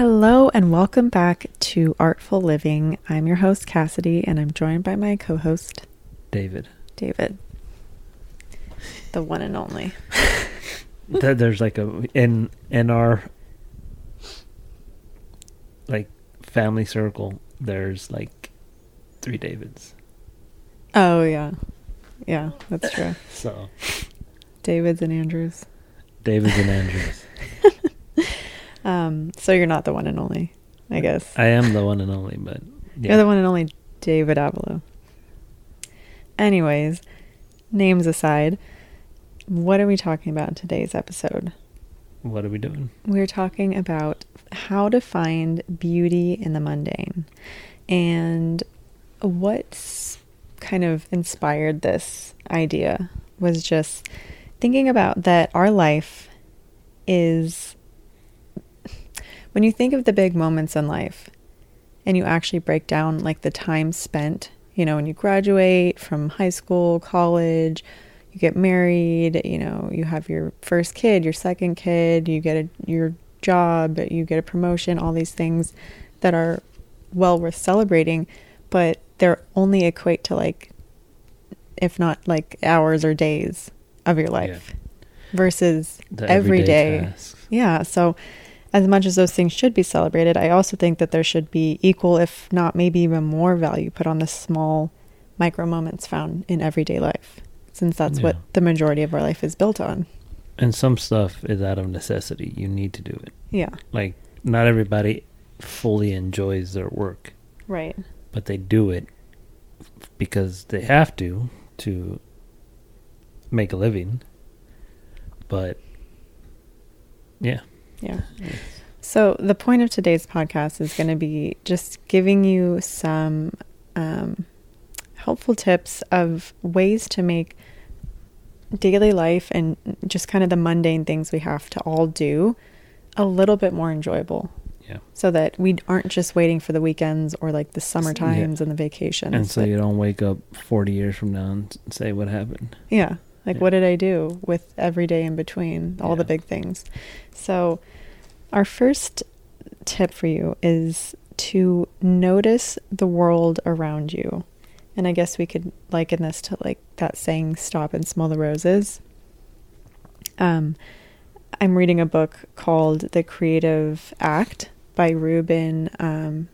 Hello and welcome back to Artful Living. I'm your host, Cassidy, and I'm joined by my co host, David. David. The one and only. Th- There's like a in in our like family circle. There's like three Davids. Oh, yeah. Yeah, that's true. So David's and Andrews. Davids and Andrews. Um, so you're not the one and only, I guess. I am the one and only, but yeah. You're the one and only David Avalo. Anyways, names aside, what are we talking about in today's episode? What are we doing? We're talking about how to find beauty in the mundane. And what's kind of inspired this idea was just thinking about that our life is when you think of the big moments in life and you actually break down like the time spent, you know, when you graduate from high school, college, you get married, you know, you have your first kid, your second kid, you get a, your job, you get a promotion, all these things that are well worth celebrating, but they're only equate to like, if not like hours or days of your life versus The every everyday tasks. Yeah. So, as much as those things should be celebrated, I also think that there should be equal, if not maybe even more value put on the small micro moments found in everyday life, since that's Yeah. what the majority of our life is built on. And some stuff is out of necessity. You need to do it. Yeah. Like not everybody fully enjoys their work, Right. but they do it because they have to to make a living. But yeah. Yeah. So, the point of today's podcast is going to be just giving you some um, helpful tips of ways to make daily life and just kind of the mundane things we have to all do a little bit more enjoyable Yeah. so that we aren't just waiting for the weekends or like the summer times and the vacations. And so you don't wake up 40 years from now and say what happened. Yeah. Like, Yeah. what did I do with every day in between, all the big things? So, our first tip for you is to notice the world around you. And I guess we could liken this to like that saying, stop and smell the roses. Um, I'm reading a book called The Creative Act by Ruben, um,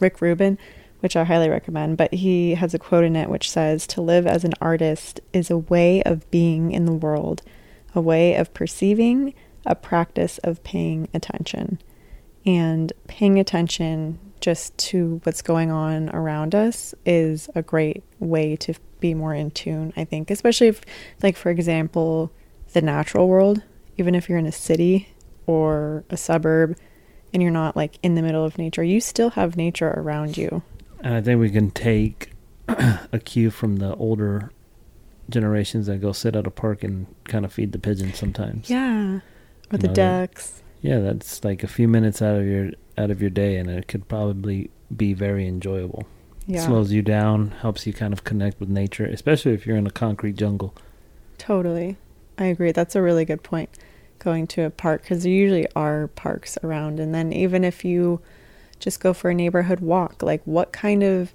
Rick Rubin, which I highly recommend. But he has a quote in it which says, To live as an artist is a way of being in the world, a way of perceiving, a practice of paying attention. And paying attention just to what's going on around us is a great way to be more in tune, I think, especially if, like, for example, the natural world, even if you're in a city or a suburb and you're not like in the middle of nature, you still have nature around you. Uh, and I think we can take a cue from the older generations that go sit at a park and kind of feed the pigeons sometimes. Yeah. Or You the know, ducks. Yeah, that's like a few minutes out of your out of your day and it could probably be very enjoyable. Yeah. Slows you down, helps you kind of connect with nature, especially if you're in a concrete jungle. Totally. I agree. That's a really good point. Going to a park because there usually are parks around. And then even if you just go for a neighborhood walk, like what kind of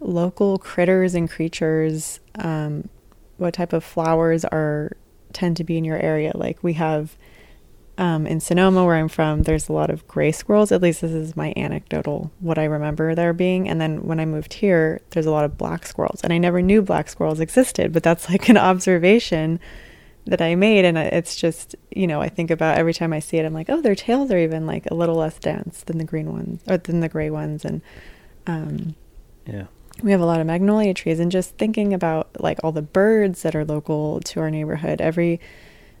local critters and creatures, um, what type of flowers are tend to be in your area? Like we have um, in Sonoma, where I'm from, there's a lot of gray squirrels. At least this is my anecdotal, what I remember there being. And then when I moved here, there's a lot of black squirrels. And I never knew black squirrels existed, but that's like an observation that I made. And it's just, you know, I think about every time I see it, I'm like, oh, their tails are even like a little less dense than the green ones or than the gray ones. And um, Yeah. we have a lot of magnolia trees and just thinking about like all the birds that are local to our neighborhood every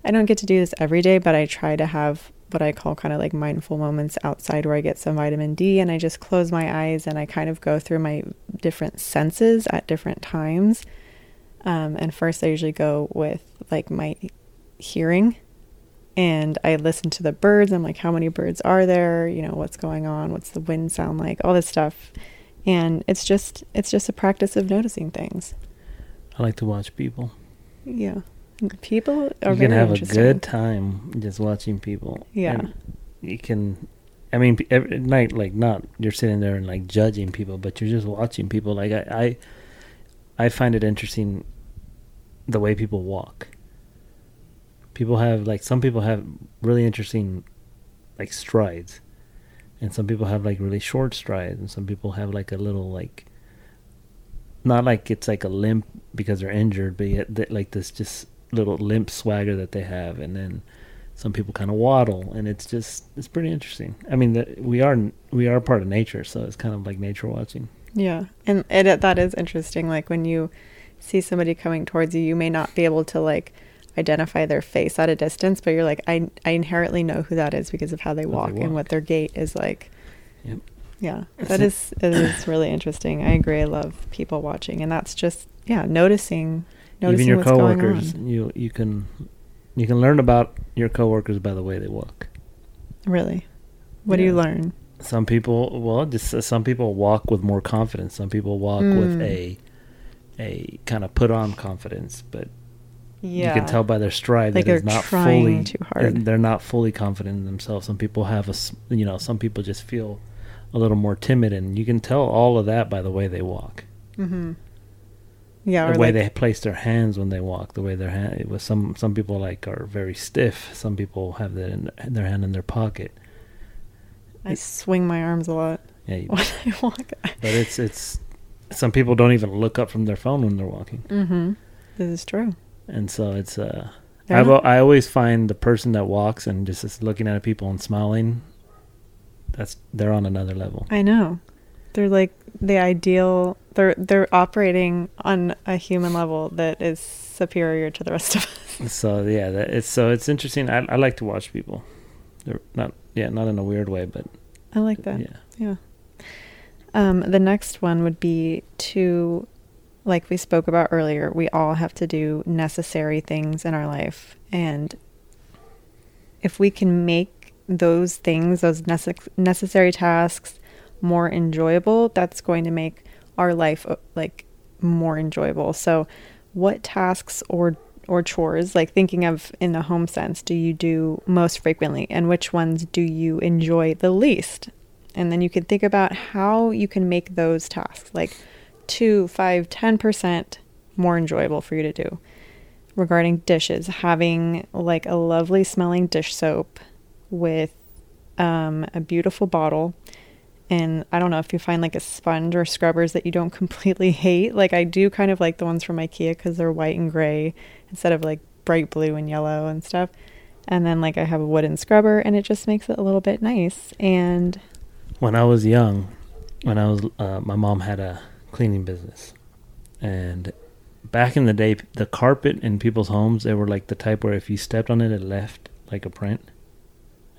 i don't get to do this every day but i try to have what i call kind of like mindful moments outside where i get some vitamin d and i just close my eyes and i kind of go through my different senses at different times um, and first i usually go with like my hearing. And i listen to the birds. I'm like how many birds are there? You know what's going on? What's the wind sound like? All this stuff. And it's just it's just a practice of noticing things. I like to watch people. yeah. People are you can have a good time just watching people. Yeah. And you can I mean, every night, like not you're sitting there and like judging people, but you're just watching people. Like I, I, I find it interesting the way people walk. People have like some people have really interesting like strides, and some people have like really short strides, and some people have like a little like not like it's like a limp because they're injured, but yet that like this just little limp swagger that they have, and then some people kind of waddle, and it's just it's pretty interesting. I mean, the, we are we are part of nature, so it's kind of like nature watching. Yeah, and it that is interesting. Like when you see somebody coming towards you, you may not be able to like identify their face at a distance, but you're like, I I inherently know who that is because of how they, How they walk, and what their gait is like. Yep. Yeah, that is it is really interesting. I agree. I love people watching, and that's just yeah, noticing noticing Even your what's going coworkers, on. you you can you can learn about your coworkers by the way they walk. Really, what do you learn? Some people, well, just uh, some people walk with more confidence. Some people walk with Mm. a a kind of put on confidence, but Yeah, you can tell by their stride Like that it's they're not fully too hard. They're not fully confident in themselves. Some people have a you know, some people just feel a little more timid, and you can tell all of that by the way they walk, Mm-hmm. Yeah, the way like, they place their hands when they walk, the way their hand. With some some people like are very stiff. Some people have that in their hand in their pocket. I swing my arms a lot Yeah, you, when I walk. but it's it's. Some people don't even look up from their phone when they're walking. Mm-hmm. This is true. and so it's uh They're I've, I always find the person that walks and just is looking at people and smiling that's they're on another level I know. They're like the ideal. They're they're operating on a human level that is superior to the rest of us. so yeah that, it's so it's interesting I, I like to watch people they're not yeah not in a weird way but I like that. yeah Yeah. Um, the next one would be to, like we spoke about earlier, we all have to do necessary things in our life. And if we can make those things, those necess- necessary tasks, more enjoyable, that's going to make our life uh, like more enjoyable. So, what tasks or or chores, like thinking of in the home sense, do you do most frequently, and which ones do you enjoy the least? And then you can think about how you can make those tasks like two, five, ten percent more enjoyable for you to do. Regarding dishes, having like a lovely smelling dish soap with um, a beautiful bottle. And I don't know if you find like a sponge or scrubbers that you don't completely hate. Like I do kind of like the ones from IKEA because they're white and gray instead of like bright blue and yellow and stuff. And then like I have a wooden scrubber and it just makes it a little bit nice. And when I was young when I was uh, my mom had a cleaning business. And back in the day the carpet in people's homes they were like the type where if you stepped on it it left like a print.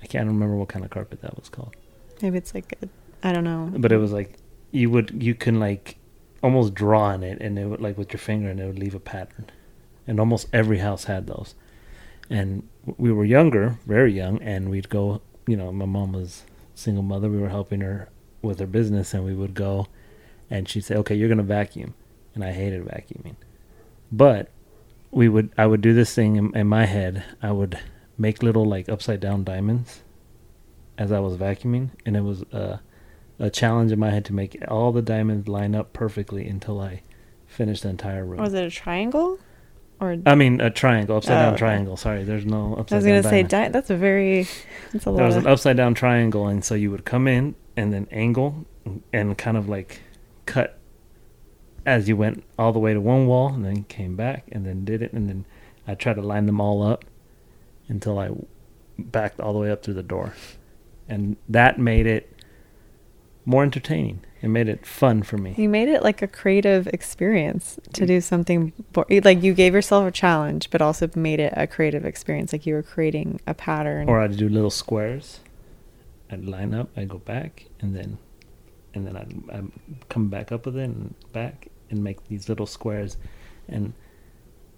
I can't remember what kind of carpet that was called. Maybe it's like a, I don't know. but it was like you would you can like almost draw on it and it would like with your finger and it would leave a pattern. And almost every house had those. And we were younger very young and we'd go you know my mom was single mother we were helping her with her business and we would go and she'd say okay you're gonna vacuum and i hated vacuuming but we would i would do this thing in, in my head i would make little like upside down diamonds as i was vacuuming and it was uh a challenge in my head to make all the diamonds line up perfectly until I finished the entire room. Was it a triangle? Or I mean, a triangle, upside Oh, down okay. triangle. Sorry, there's no upside down. I was gonna say di- that's a very that's a there was Of, an upside down triangle, and so you would come in and then angle and kind of like cut as you went all the way to one wall, and then came back and then did it, and then I tried to line them all up until I backed all the way up through the door, and that made it more entertaining. It made it fun for me. you made it like a creative experience to mm. do something bo- like you gave yourself a challenge but also made it a creative experience like you were creating a pattern or I'd do little squares. I'd line up. I'd go back, and then, and then I'd, I'd come back up with it and back and make these little squares, and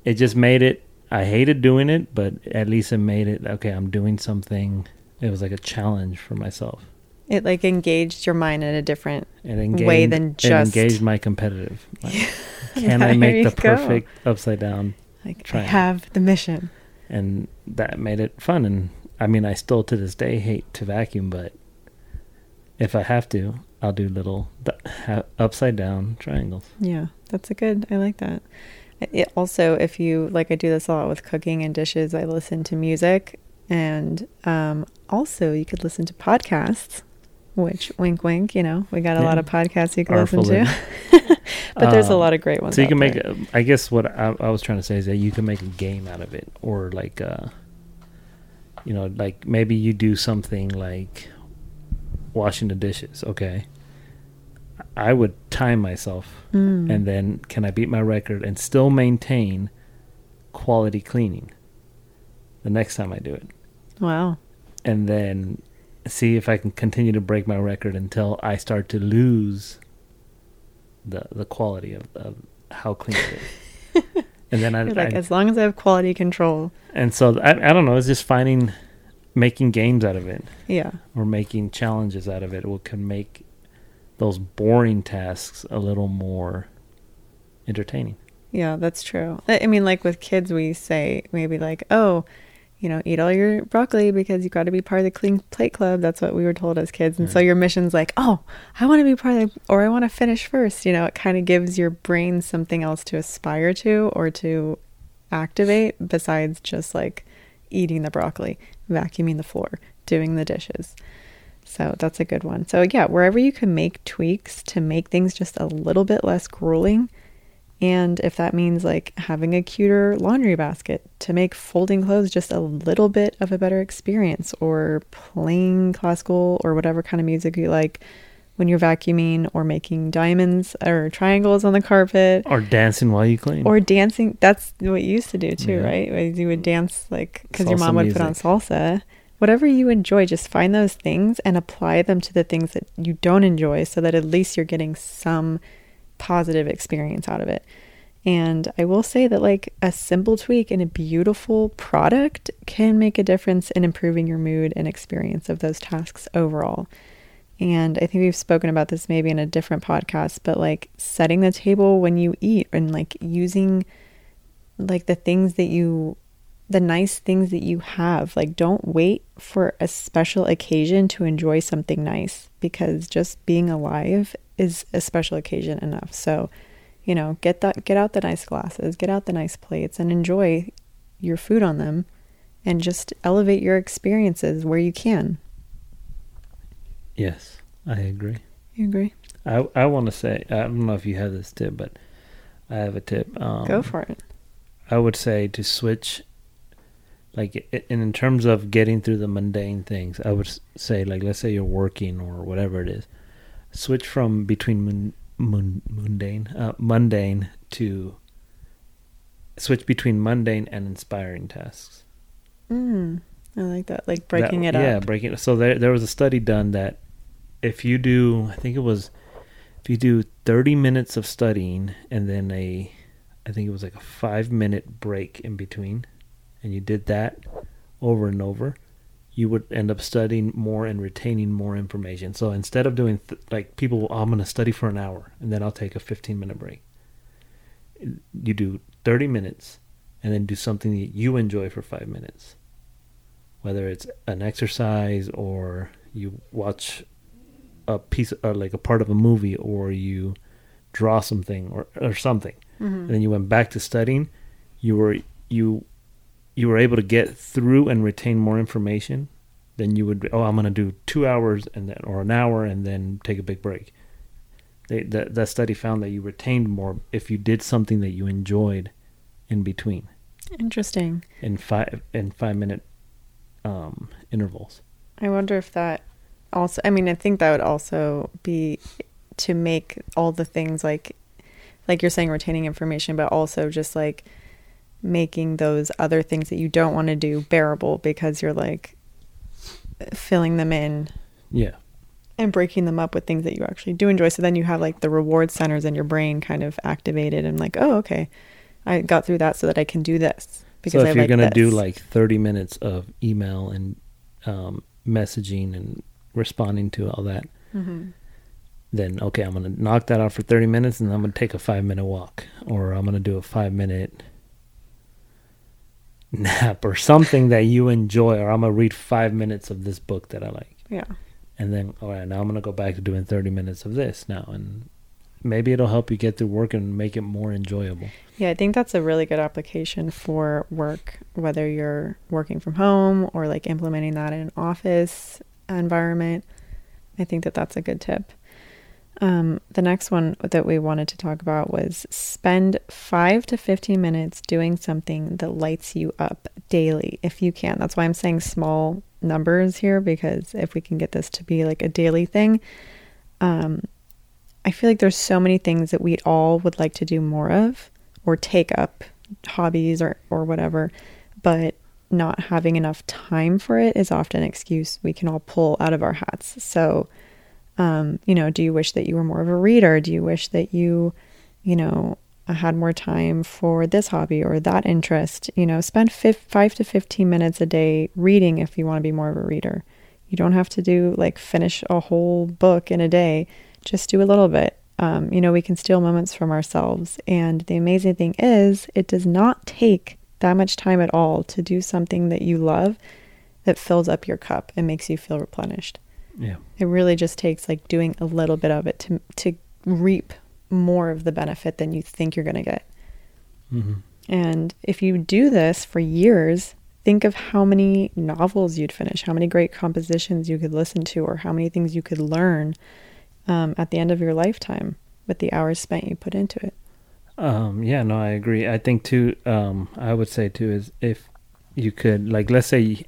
it just made it. I hated doing it, but at least it made it okay. I'm doing something. It was like a challenge for myself. It like engaged your mind in a different engaged, Way than just- it engaged my competitive. Like, can I make the go. perfect upside down? like I Triangle. have the mission And that made it fun. And I mean, I still to this day hate to vacuum, but if I have to, I'll do little upside down triangles. Yeah, that's a good. I like that. It also, if you like, I do this a lot with cooking and dishes. I listen to music, and um, also you could listen to podcasts. Which wink, wink. You know, we got a Yeah. lot of podcasts you can listen to. but there's a Um, lot of great ones. So you can make, a, I guess what I, I was trying to say is that you can make a game out of it, or like, uh, you know, like maybe you do something like washing the dishes. Okay, I would time myself, Mm. and then can I beat my record and still maintain quality cleaning the next time I do it, wow. and then see if I can continue to break my record until I start to lose the the quality of, of how clean it is. and then I, You're like, I as long as I have quality control. and so I, I don't know. It's just finding making games out of it Yeah. or making challenges out of it. What can make those boring tasks a little more entertaining. Yeah, that's true. I I mean, like with kids, we say maybe like, oh, you know, eat all your broccoli because you've got to be part of the clean plate club. That's what we were told as kids. And so mm. your mission's like, oh, I want to be part of the, or I want to finish first. You know, it kind of gives your brain something else to aspire to or to activate besides just like eating the broccoli, vacuuming the floor, doing the dishes. So that's a good one. So yeah, wherever you can make tweaks to make things just a little bit less grueling, and if that means like having a cuter laundry basket to make folding clothes just a little bit of a better experience, or playing classical or whatever kind of music you like when you're vacuuming, or making diamonds or triangles on the carpet, Or dancing while you clean. or dancing. That's what you used to do too, Yeah. right? You would dance like because your mom would put on salsa. Whatever you enjoy, just find those things and apply them to the things that you don't enjoy so that at least you're getting some positive experience out of it. And I will say that, like, a simple tweak in a beautiful product can make a difference in improving your mood and experience of those tasks overall. And I think we've spoken about this maybe in a different podcast, but like setting the table when you eat and like using like the things that you the nice things that you have. Like don't wait for a special occasion to enjoy something nice because just being alive is a special occasion enough. So, you know, get that get out the nice glasses, get out the nice plates and enjoy your food on them and just elevate your experiences where you can. yes, I agree. You agree? I I want to say I don't know if you have this tip, but I have a tip. Um, Go for it. I would say to switch, like, and in terms of getting through the mundane things, I would say, like, let's say you're working or whatever it is, switch from between mun, mun, mundane, uh, mundane to switch between mundane and inspiring tasks. Mm, I like that. Like breaking That- it yeah, up. Yeah, breaking. So there, there was a study done that if you do, I think it was, if you do 30 minutes of studying and then a, I think it was like a five minute break in between, and you did that over and over, you would end up studying more and retaining more information. So instead of doing th- like people, oh, I'm going to study for an hour and then I'll take a 15 minute break. You do 30 minutes and then do something that you enjoy for five minutes whether it's an exercise or you watch a piece or like a part of a movie or you draw something or, or something Mhm. and then you went back to studying you were you you were able to get through and retain more information than you would oh i'm going to do two hours and then or an hour and then take a big break they, that, that study found that you retained more if you did something that you enjoyed in between Interesting. in five in five minute um, intervals. I wonder if that also, I mean, I think that would also be to make all the things like, like you're saying, retaining information, but also just like making those other things that you don't want to do bearable because you're like filling them in Yeah, and breaking them up with things that you actually do enjoy. So then you have like the reward centers in your brain kind of activated and like, oh, okay, I got through that so that I can do this. so if I you're like gonna do like 30 minutes of email and um, messaging and responding to all that, Mhm. then okay, I'm gonna knock that out for 30 minutes, and I'm gonna take a five minute walk, or I'm gonna do a five minute nap, or something that you enjoy, or I'm gonna read five minutes of this book that I like. yeah. and then all right, now I'm gonna go back to doing 30 minutes of this now, and maybe it'll help you get through work and make it more enjoyable. Yeah, I think that's a really good application for work, whether you're working from home or like implementing that in an office environment. I think that that's a good tip. Um, the next one that we wanted to talk about was spend five to 15 minutes doing something that lights you up daily if you can. That's why I'm saying small numbers here because if we can get this to be like a daily thing, um, I feel like there's so many things that we all would like to do more of or take up hobbies or, or whatever, but not having enough time for it is often an excuse we can all pull out of our hats. So, um, you know, do you wish that you were more of a reader? Do you wish that you, you know, had more time for this hobby or that interest? You know, spend five to 15 minutes a day reading if you want to be more of a reader. You don't have to do like finish a whole book in a day, just do a little bit. Um, you know, we can steal moments from ourselves. And the amazing thing is, it does not take that much time at all to do something that you love that fills up your cup and makes you feel replenished. Yeah. It really just takes like doing a little bit of it to to reap more of the benefit than you think you're going to get. Mm-hmm. And if you do this for years, think of how many novels you'd finish, how many great compositions you could listen to, or how many things you could learn um, at the end of your lifetime with the hours spent you put into it. Um, yeah, no, I agree. I think too. Um, I would say too is if you could like, let's say,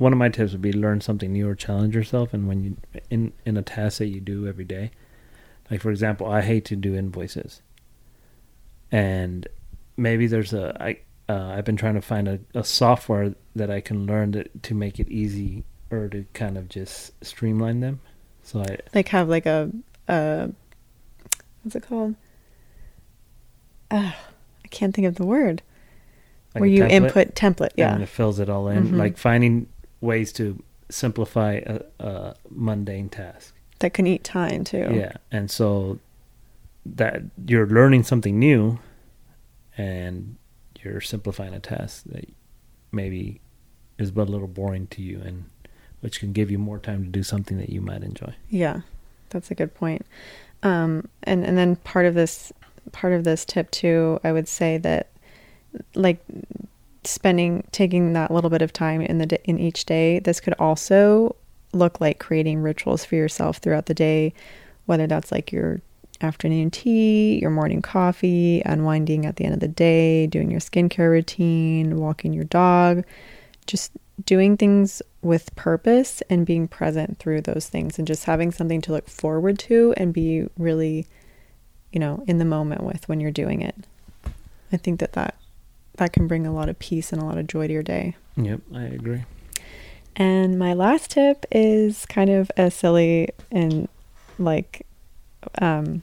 one of my tips would be learn something new or challenge yourself. And when you in in a task that you do every day, like for example, I hate to do invoices, and maybe there's a I uh, I've been trying to find a, a software that I can learn to to make it easy or to kind of just streamline them. So I like have like a uh, what's it called? uh, I can't think of the word. like where you template, input template, yeah. and it fills it all in. Mhm. Like finding ways to simplify a, a mundane task. that can eat time too. Yeah, and so that you're learning something new, and you're simplifying a task that maybe is but a little boring to you, and which can give you more time to do something that you might enjoy. Yeah, that's a good point. Um, and and then part of this part of this tip too, I would say that like spending taking that little bit of time in the in each day. This could also look like creating rituals for yourself throughout the day, whether that's like your afternoon tea, your morning coffee, unwinding at the end of the day, doing your skincare routine, walking your dog, just doing things with purpose and being present through those things and just having something to look forward to and be really you know in the moment with when you're doing it i think that that that can bring a lot of peace and a lot of joy to your day Yep, I agree. and my last tip is kind of a silly and like um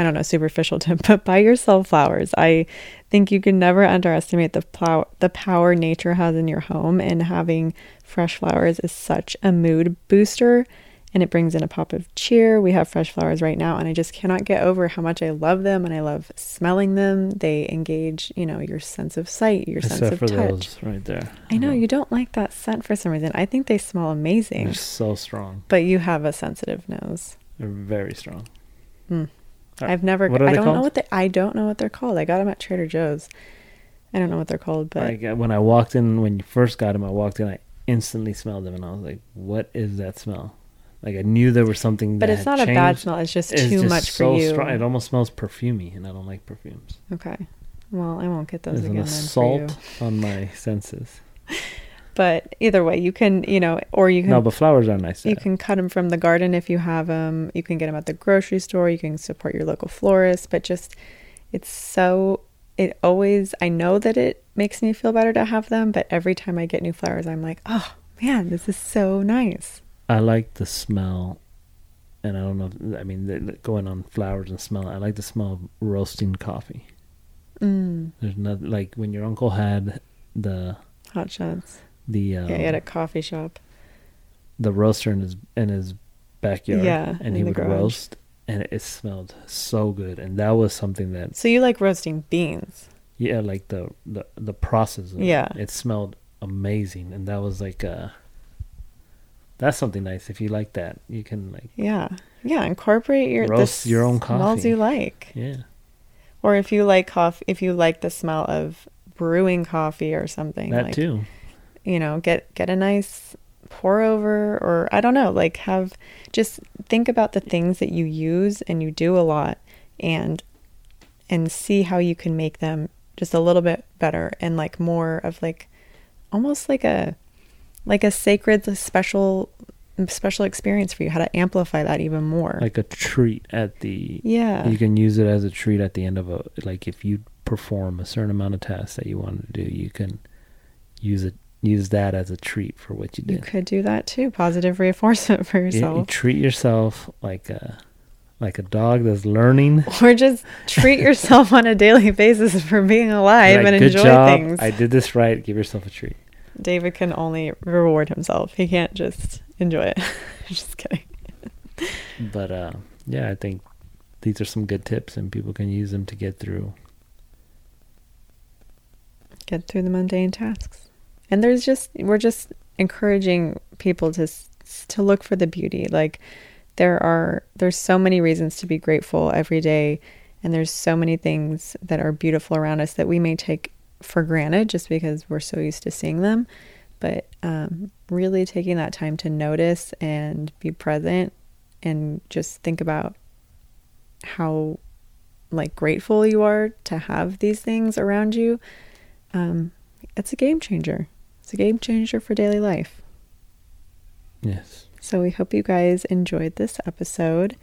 I don't know, superficial tip, but buy yourself flowers. I think you can never underestimate the plow- the power nature has in your home and having fresh flowers is such a mood booster and it brings in a pop of cheer. We have fresh flowers right now and I just cannot get over how much I love them and I love smelling them. They engage, you know, your sense of sight, your sense of for touch. those right there. I know you don't like that scent for some reason. I think they smell amazing, They're so strong. but you have a sensitive nose. They're very strong. Hmm. Uh, I've never. what are I they don't know called? what they. I don't know what they're called. I got them at Trader Joe's. I don't know what they're called, but Like uh, when I walked in, when you first got them, I walked in, I instantly smelled them, and I was like, "What is that smell?" Like I knew there was something. but it's not a bad smell. It's just It's too just much so for you. Strong. It almost smells perfumey, and I don't like perfumes. Okay. Well, I won't get those There's an again you. assault on my senses. But either way, you can, you know, or you can. No, but flowers are nice. you can cut them from the garden if you have them. You can get them at the grocery store. You can support your local florist. But just, it's so. It always. I know that it makes me feel better to have them. But every time I get new flowers, I'm like, oh man, this is so nice. I like the smell, and I don't know. If, I mean, going on flowers and smell. I like the smell of roasting coffee. Mm, There's not like when your uncle had the hot shots. the um, yeah, he had a coffee shop. the roaster in his in his backyard. Yeah, and he would garage. roast, and it smelled so good. And that was something that So you like roasting beans? yeah, like the the the process. Of Yeah. it, it smelled amazing, and that was like uh that's something nice. If you like that, you can like Yeah. Yeah. Incorporate your Roast your own coffee smells you like. yeah. Or if you like coffee if you like the smell of brewing coffee or something. That like, too. You know, get get a nice pour over or I don't know, like have just think about the things that you use and you do a lot and and see how you can make them just a little bit better and like more of like almost like a like a sacred special special experience for you how to amplify that even more Like a treat at the yeah you can use it as a treat at the end of a like if you perform a certain amount of tasks that you want to do, you can use it use that as a treat for what you did. you could do that too positive reinforcement for Yeah, you yourself treat yourself like a like a dog that's learning. or just treat yourself on a daily basis for being alive Like, and enjoy job. things I did this right. Give yourself a treat. David can only reward himself he can't just enjoy it just kidding But uh, yeah, I think these are some good tips, and people can use them to get through. get through the mundane tasks. And there's just we're just encouraging people to to look for the beauty. Like there are there's so many reasons to be grateful every day and there's so many things that are beautiful around us that we may take for granted just because we're so used to seeing them. But um, really taking that time to notice and be present and just think about how like grateful you are to have these things around you um, it's a game changer. It's a game changer for daily life. Yes. So we hope you guys enjoyed this episode.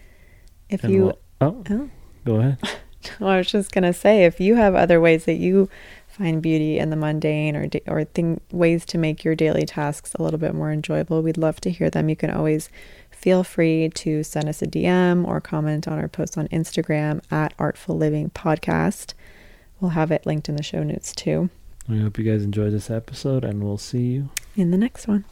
If And you, we'll- oh, oh, go ahead. well, I was just gonna say, if you have other ways that you find beauty in the mundane or or thing ways to make your daily tasks a little bit more enjoyable, we'd love to hear them. You can always feel free to send us a DM or comment on our post on Instagram at Artful Living Podcast. We'll have it linked in the show notes too. We hope you guys enjoyed this episode, and we'll see you In the next one.